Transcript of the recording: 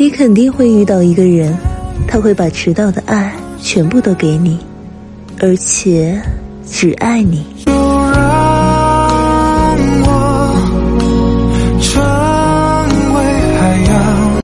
你肯定会遇到一个人他会把迟到的爱全部都给你而且只爱你。